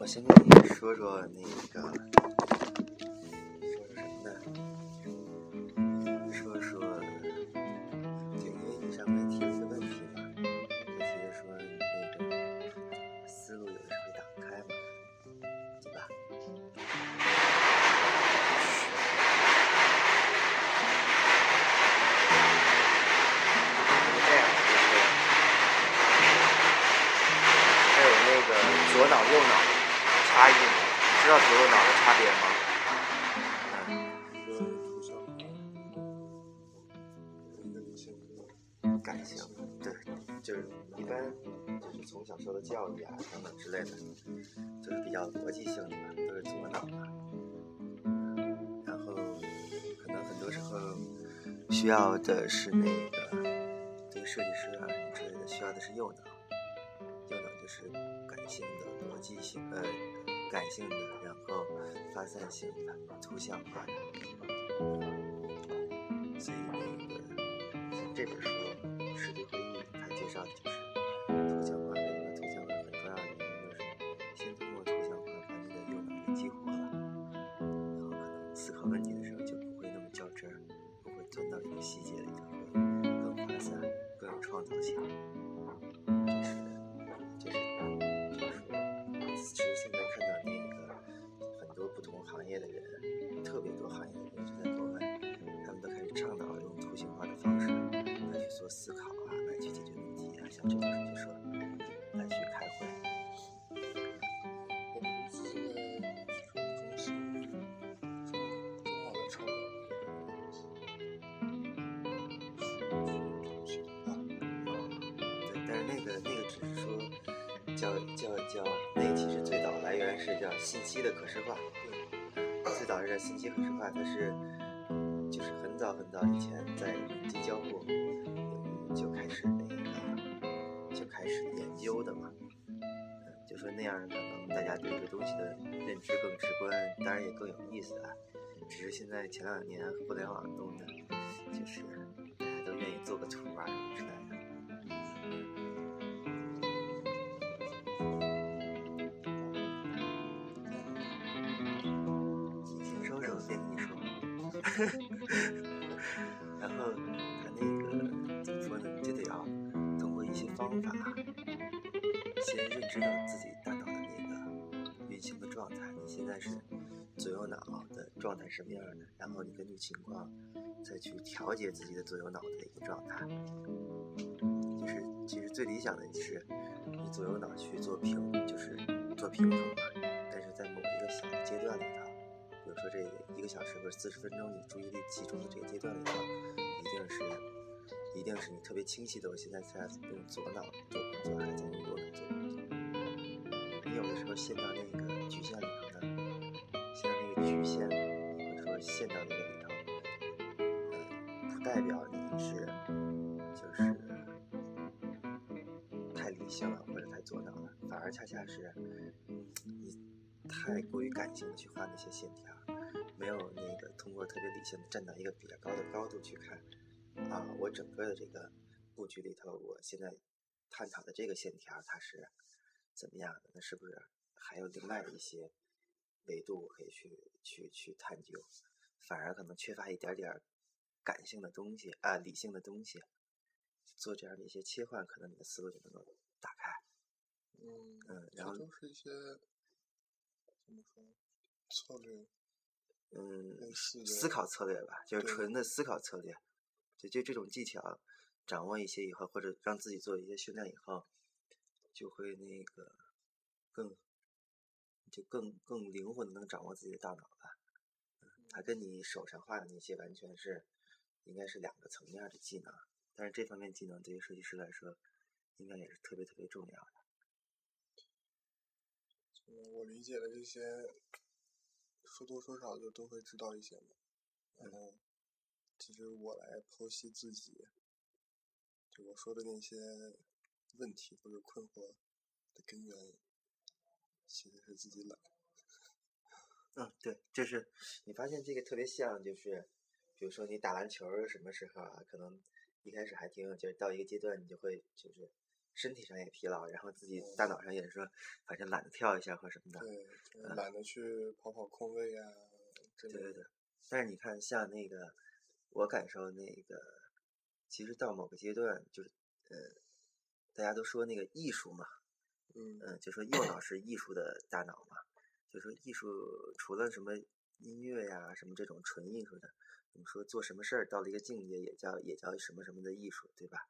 我先跟你说说那个，感性，对，就是一般就是从小受的教育啊等等之类的，就是比较逻辑性的嘛，都是左脑嘛。然后可能很多时候需要的是那个对设计师啊什么之类的，需要的是右脑。右脑就是感性的、逻辑性呃感性的，然后发散性的、图像化的。那个只是说叫叫叫，那个其实最早来源是叫信息的可视化。最早是叫信息可视化，它是就是很早很早以前在人机交互领域就开始那个就开始研究的嘛。嗯，就说那样可能大家对这个东西的认知更直观，当然也更有意思啊。只是现在前两年互联网弄的，就是大家都愿意做个图啊 然后他那个怎么说呢？就得要通过一些方法，先认知到自己大脑的那个运行的状态。你现在是左右脑的状态什么样的？然后你根据情况再去调节自己的左右脑的一个状态。就是其实最理想的是你左右脑去做平，就是做平衡嘛。但是在某一个小的阶段里头，比如说这一个小时或者四十分钟，你注意力集中的这个阶段里头，一定是一定是你特别清晰的。我现在在用左脑做工作，还在用右脑做工作。你有的时候陷到那个局限里头呢，陷到那个局限，或者说陷到那个里头，呃，不代表你是就是太理性了或者太左脑了，反而恰恰是你太过于感性的去画那些线条，有那个通过特别理性的站到一个比较高的高度去看啊，我整个的这个布局里头，我现在探讨的这个线条它是怎么样的？那是不是还有另外的一些维度可以去去去探究？反而可能缺乏一点点感性的东西啊，理性的东西，做这样的一些切换，可能你的思路就能够打开。嗯，嗯，然后都是一些怎么说策略嗯思考策略吧，就是纯的思考策略。就就这种技巧掌握一些以后，或者让自己做一些训练以后，就会那个更就更更灵活的能掌握自己的大脑吧。嗯，它跟你手上画的那些完全是应该是两个层面的技能，但是这方面技能对于设计师来说，应该也是特别特别重要的。嗯，我理解的这些，说多说少就都会知道一些嘛。然后，其实我来剖析自己，就我说的那些问题或者困惑的根源，其实是自己懒。嗯，对，就是你发现这个特别像，就是比如说你打篮球什么时候啊，可能一开始还挺有劲儿，到一个阶段你就会就是身体上也疲劳，然后自己大脑上也是说，反正懒得跳一下或什么的。对，就是懒得去跑跑空位啊之类的。对对对。但是你看，像那个，我感受那个，其实到某个阶段，就是呃，大家都说那个艺术嘛，嗯嗯，就说右脑是艺术的大脑嘛，就说艺术除了什么音乐呀，什么这种纯艺术的，我们说做什么事儿到了一个境界，也叫也叫什么什么的艺术，对吧？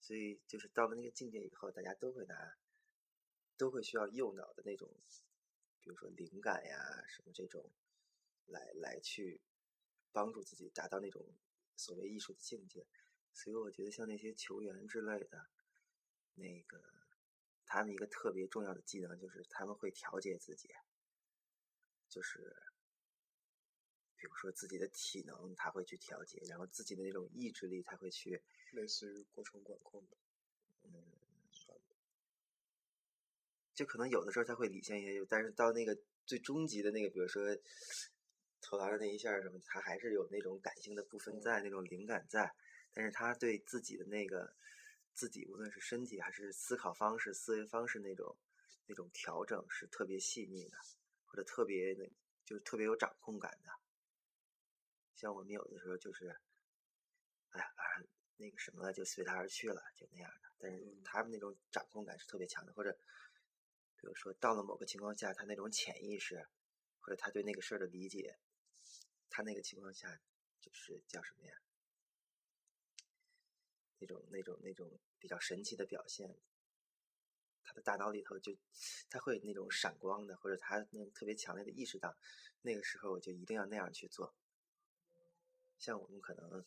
所以就是到了那个境界以后，大家都会拿，都会需要右脑的那种，比如说灵感呀，什么这种，来来去。帮助自己达到那种所谓艺术的境界，所以我觉得像那些球员之类的，那个他们一个特别重要的技能就是他们会调节自己，就是比如说自己的体能他会去调节，然后自己的那种意志力他会去类似于过程管控的，嗯，就可能有的时候他会理性一些，但是到那个最终极的那个，比如说。投篮的那一下什么，他还是有那种感性的部分在，那种灵感在，但是他对自己的那个自己，无论是身体还是思考方式、思维方式那种那种调整是特别细腻的，或者特别那，就是特别有掌控感的。像我们有的时候就是，哎呀，那个什么了就随他而去了，就那样的。但是他们那种掌控感是特别强的，或者比如说到了某个情况下，他那种潜意识，或者他对那个事儿的理解。他那个情况下，就是叫什么呀？那种、那种、那种比较神奇的表现，他的大脑里头就他会那种闪光的，或者他那种特别强烈的意识到，那个时候我就一定要那样去做。像我们可能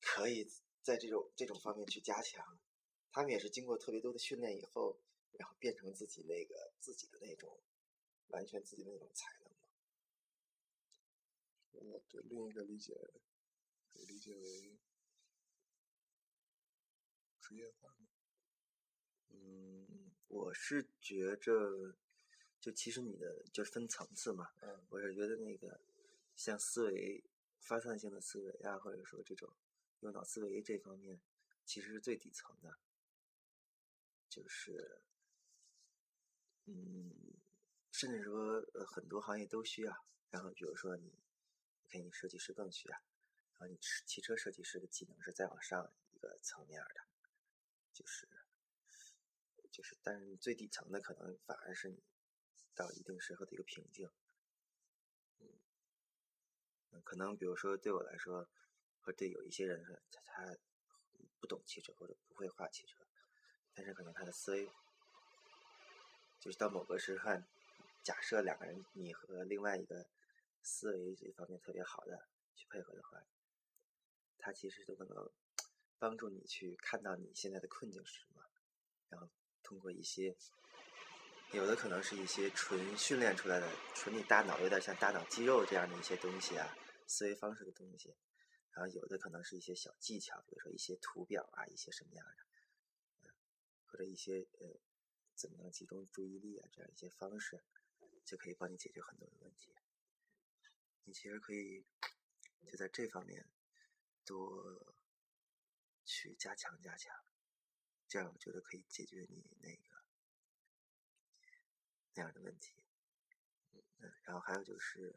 可以在这种这种方面去加强，他们也是经过特别多的训练以后，然后变成自己那个自己的那种完全自己的那种才能。我对另一个理解，可以理解为职业化吗？嗯，我是觉着，就其实你的就是分层次嘛。嗯。我是觉得那个像思维发散性的思维啊，或者说这种用脑思维这方面，其实是最底层的，就是嗯，甚至说呃很多行业都需要。然后比如说你。给你设计师更需要，然后你汽车设计师的技能是再往上一个层面的，就是就是，但是最底层的可能反而是你到一定时候的一个瓶颈。嗯，可能比如说对我来说，和对有一些人他他不懂汽车或者不会画汽车，但是可能他的思维就是到某个时候，假设两个人你和另外一个。思维这方面特别好的去配合的话，他其实都能帮助你去看到你现在的困境是什么，然后通过一些有的可能是一些纯训练出来的，纯你大脑有点像大脑肌肉这样的一些东西啊，思维方式的东西，然后有的可能是一些小技巧，比如说一些图表啊，一些什么样的，或者一些呃怎么样集中注意力啊这样一些方式，就可以帮你解决很多的问题。你其实可以就在这方面多去加强加强，这样我觉得可以解决你那个那样的问题。嗯，然后还有就是，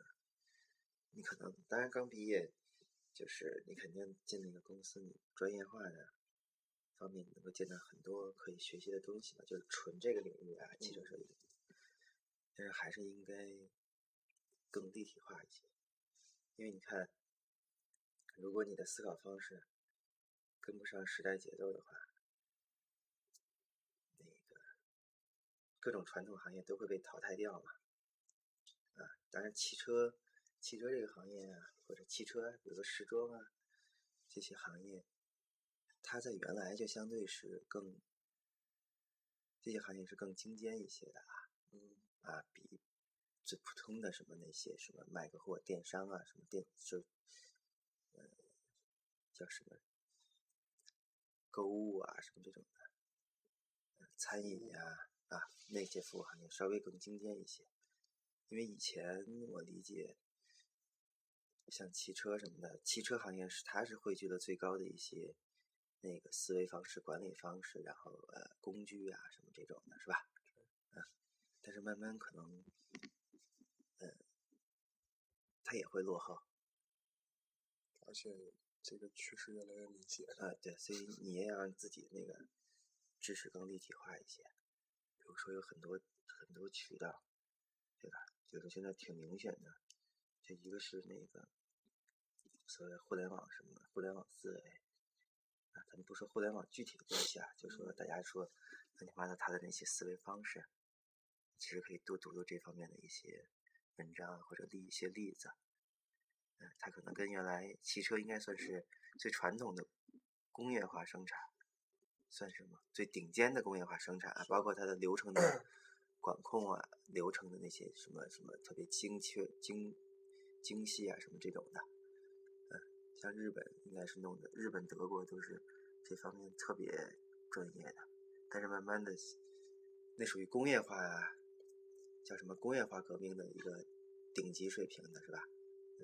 你可能当然刚毕业，就是你肯定进那个公司，你专业化的方面能够见到很多可以学习的东西嘛，就是纯这个领域啊，汽车设计。但是还是应该更立体化一些。因为你看，如果你的思考方式跟不上时代节奏的话，那个各种传统行业都会被淘汰掉嘛。啊，当然汽车，汽车这个行业啊，或者汽车，比如说时装啊这些行业，它在原来就相对是更这些行业是更精尖一些的啊，嗯啊比。最普通的什么那些什么卖个货电商啊什么电就呃叫什么购物啊什么这种的餐饮呀啊那些服务行业稍微更精尖一些，因为以前我理解像汽车什么的汽车行业是它是汇聚了最高的一些那个思维方式、管理方式，然后呃工具啊什么这种的，是吧？嗯，但是慢慢可能，呃，它也会落后。而且这个趋势越来越明显。啊，对，所以你也要让自己那个知识更立体化一些。比如说有很多很多渠道，对吧？就是现在挺明显的，就一个是那个所谓互联网什么的互联网思维啊，咱们不说互联网具体的东西啊，就说大家说乱七八糟他的那些思维方式，其实可以多读读这方面的一些文章或者例一些例子。嗯，它可能跟原来汽车应该算是最传统的工业化生产，算什么最顶尖的工业化生产啊，包括它的流程的管控啊，流程的那些什么什么特别精确、精精细啊，什么这种的。像日本应该是弄的，日本、德国都是这方面特别专业的。但是慢慢的，那属于工业化，叫什么工业化革命的一个顶级水平的是吧？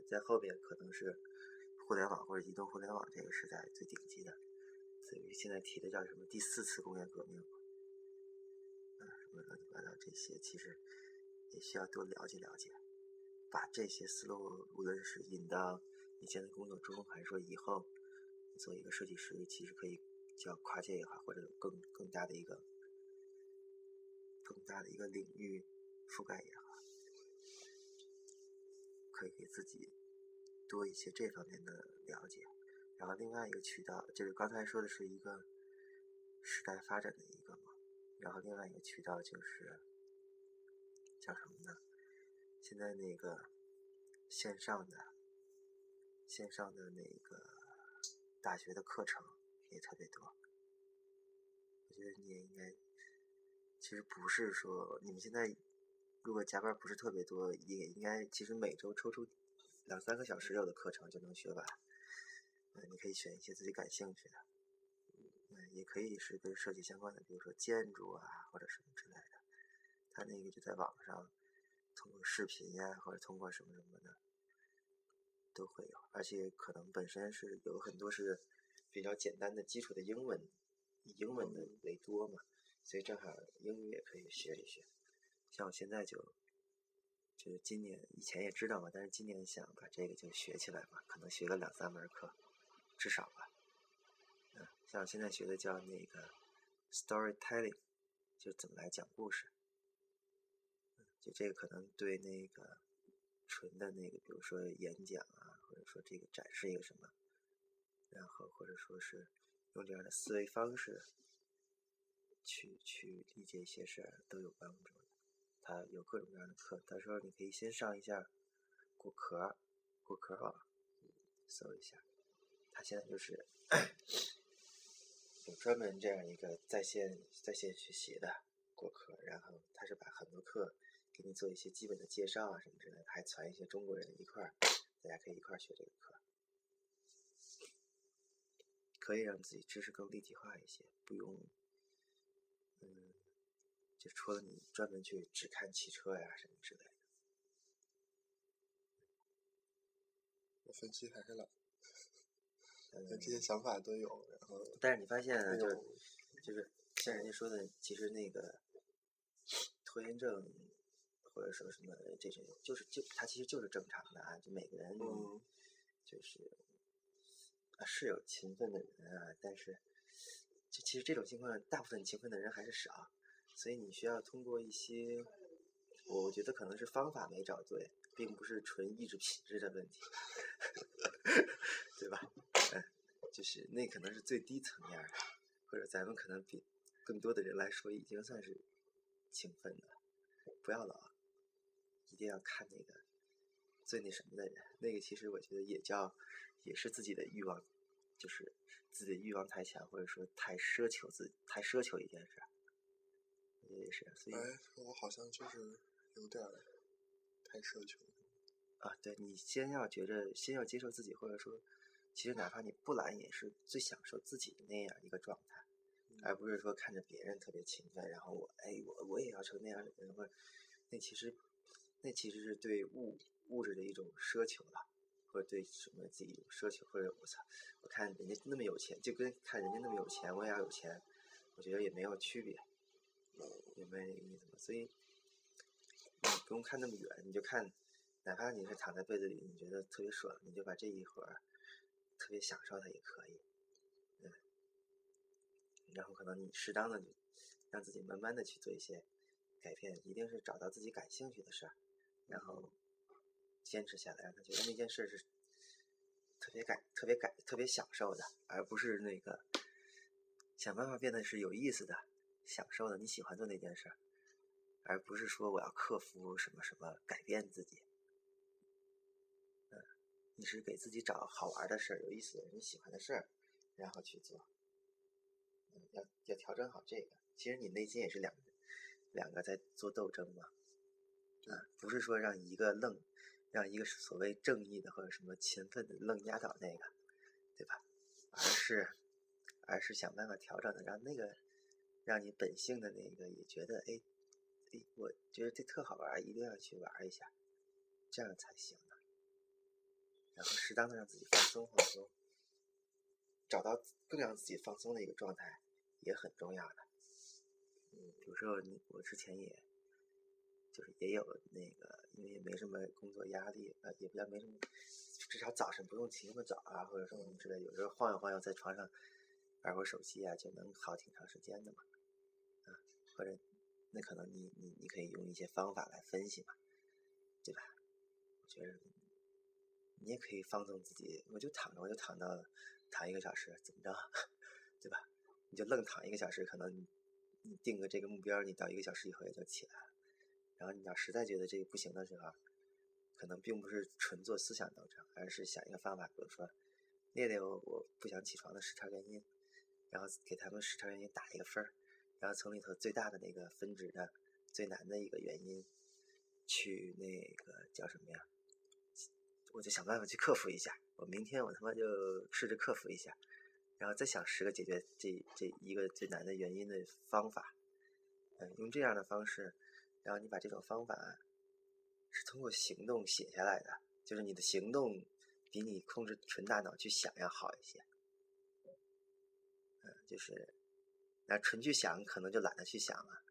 在后边可能是互联网或者移动互联网这个时代最顶级的，所以现在提的叫什么第四次工业革命，啊，什么乱七八糟这些，其实也需要多了解了解，把这些思路无论是引到你现在工作中，还是说以后做一个设计师，其实可以叫跨界也好，或者更更大的一个更大的一个领域覆盖也好。可以给自己多一些这方面的了解，然后另外一个渠道就是刚才说的是一个时代发展的一个嘛，然后另外一个渠道就是叫什么呢？现在那个线上的线上的那个大学的课程也特别多，我觉得你也应该，其实不是说你们现在。如果加班不是特别多，也应该其实每周抽出两三个小时有的课程就能学完。嗯，你可以选一些自己感兴趣的，嗯，也可以是跟设计相关的，比如说建筑啊或者什么之类的。他那个就在网上通过视频呀或者通过什么什么的都会有，而且可能本身是有很多是比较简单的基础的英文，以英文的为多嘛，所以正好英语也可以学一学。像我现在就，就是今年以前也知道嘛，但是今年想把这个就学起来嘛，可能学个两三门课，至少吧。嗯，像我现在学的叫那个 storytelling，就怎么来讲故事。就这个可能对那个纯的那个，比如说演讲啊，或者说这个展示一个什么，然后或者说是用这样的思维方式去去理解一些事儿，都有帮助。他有各种各样的课，到时候你可以先上一下果壳，果壳网搜一下。他现在就是 有专门这样一个在线在线学习的果壳，然后他是把很多课给你做一些基本的介绍啊什么之类的，还传一些中国人一块儿，大家可以一块儿学这个课，可以让自己知识更立体化一些，不用。嗯就除了你专门去只看汽车呀什么之类的，我分析还是懒，这些想法都有，然后但是你发现就是就是像人家说的，其实那个拖延症或者说什么这种，就是就他其实就是正常的啊，就每个人就是啊是有勤奋的人啊，但是就其实这种情况，大部分勤奋的人还是少。所以你需要通过一些，我觉得可能是方法没找对，并不是纯意志品质的问题，对吧？嗯，就是那可能是最低层面的，或者咱们可能比更多的人来说已经算是勤奋的，不要老，一定要看那个最那什么的人，那个其实我觉得也叫也是自己的欲望，就是自己的欲望太强，或者说太奢求自太奢求一件事。也是，所以哎，我好像就是有点太奢求啊。对你先要觉着，先要接受自己，或者说，其实哪怕你不懒，也是最享受自己的那样一个状态，而不是说看着别人特别勤奋，然后我哎，我我也要成那样的人，或者那其实那其实是对物物质的一种奢求了，或者对什么自己有奢求，或者我操，我看人家那么有钱，就跟看人家那么有钱，我也要有钱，我觉得也没有区别，明白这个意思吗？所以你不用看那么远，你就看，哪怕你是躺在被子里，你觉得特别爽，你就把这一会儿特别享受它也可以，嗯，然后可能你适当的让自己慢慢的去做一些改变，一定是找到自己感兴趣的事儿，然后。坚持下来，他觉得那件事是特别感、特别感、特别享受的，而不是那个想办法变得是有意思的、享受的。你喜欢做那件事，而不是说我要克服什么什么改变自己。嗯，你是给自己找好玩的事儿、有意思的、你喜欢的事儿，然后去做。嗯，要要调整好这个。其实你内心也是两两个在做斗争嘛。啊，不是说让一个愣。让一个所谓正义的或者什么勤奋的愣压倒那个，对吧？而是，而是想办法调整的，让那个，让你本性的那个也觉得，哎，哎，我觉得这特好玩，一定要去玩一下，这样才行呢。然后适当的让自己放松放松，找到更让自己放松的一个状态也很重要的。嗯，有时候你我之前也。就是也有那个，因为也没什么工作压力，呃，也比较没什么，至少早晨不用起那么早啊，或者什么之类。有时候晃悠晃悠在床上玩会手机啊，就能好挺长时间的嘛，啊，或者那可能你你你可以用一些方法来分析嘛，对吧？我觉得你也可以放纵自己，我就躺着，我就躺到躺一个小时，怎么着，对吧？你就愣躺一个小时，可能你定个这个目标，你到一个小时以后也就起来了。然后你要实在觉得这个不行的时候，可能并不是纯做思想斗争，而是想一个方法，比如说列列我我不想起床的十条原因，然后给他们十条原因打一个分儿，然后从里头最大的那个分值的最难的一个原因去那个叫什么呀？我就想办法去克服一下。我明天我他妈就试着克服一下，然后再想十个解决这这一个最难的原因的方法。嗯，用这样的方式。然后你把这种方法是通过行动写下来的，就是你的行动比你控制纯大脑去想要好一些。嗯，就是那纯去想可能就懒得去想了。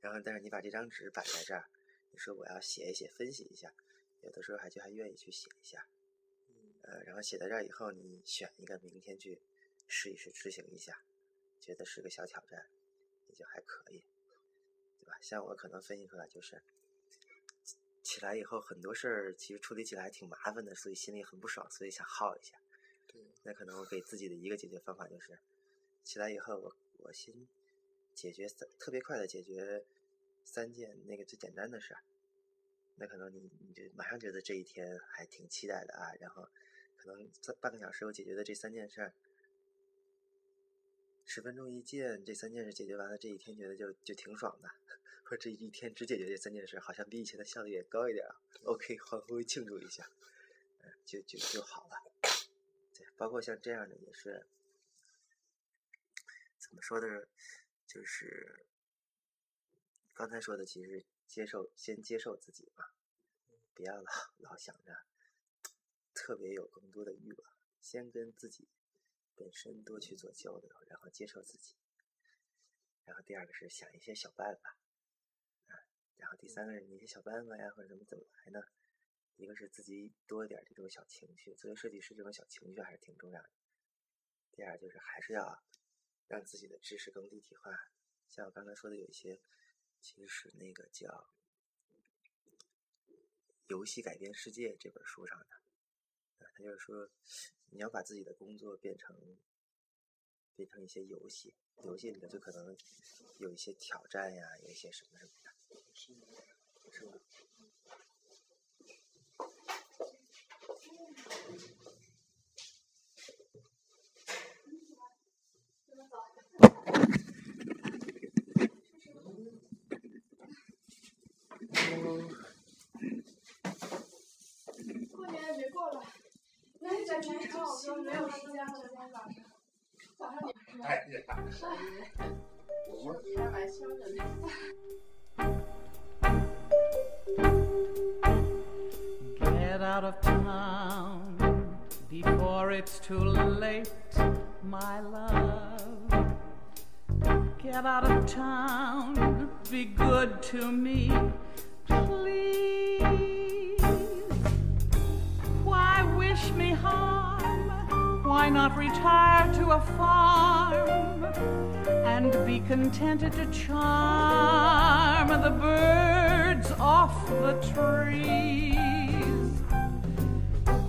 然后但是你把这张纸摆在这儿，你说我要写一写，分析一下，有的时候还就还愿意去写一下。呃，然后写在这儿以后，你选一个明天去试一试执行一下，觉得是个小挑战，也就还可以。像我可能分析出来就是，起来以后很多事儿其实处理起来还挺麻烦的，所以心里很不爽，所以想耗一下。对。那可能我给自己的一个解决方法就是，起来以后我我先解决三特别快的解决三件那个最简单的事儿。那可能你你就马上觉得这一天还挺期待的啊，然后可能半个小时我解决的这三件事儿。十分钟一件，这三件事解决完了，这一天觉得就就挺爽的。或者这一天只解决这三件事，好像比以前的效率也高一点。OK，欢呼庆祝一下，嗯，就就就好了。对，包括像这样的也是，怎么说的？就是刚才说的，其实接受，先接受自己嘛，不要老老想着特别有更多的欲望，先跟自己。本身多去做交流，然后接受自己。然后第二个是想一些小办法，啊，然后第三个是一些小办法呀，或者怎么怎么来呢？一个是自己多一点这种小情绪，作为设计师，这种小情绪还是挺重要的。第二就是还是要让自己的知识更立体化，像我刚才说的，有一些其实那个叫《游戏改变世界》这本书上的。他就是说，你要把自己的工作变成变成一些游戏，游戏里面就可能有一些挑战呀，有一些什么什么的，是吧？时间了，今天早上，早上你们是？哎呀，我你还买香的呢。Get out of town. before it's too late, my love. Get out of town, be good to me, Why not retire to a farm and be contented to charm the birds off the trees?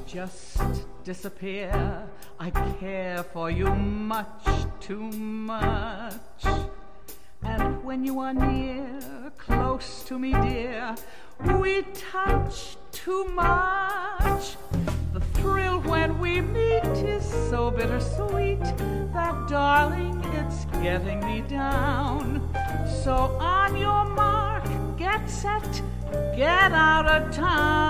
Just disappear. I care for you much too much. And when you are near, close to me, dear, we touch too much. Thrill when we meet is so bittersweet that, darling, it's getting me down. So on your mark, get set, get out of town.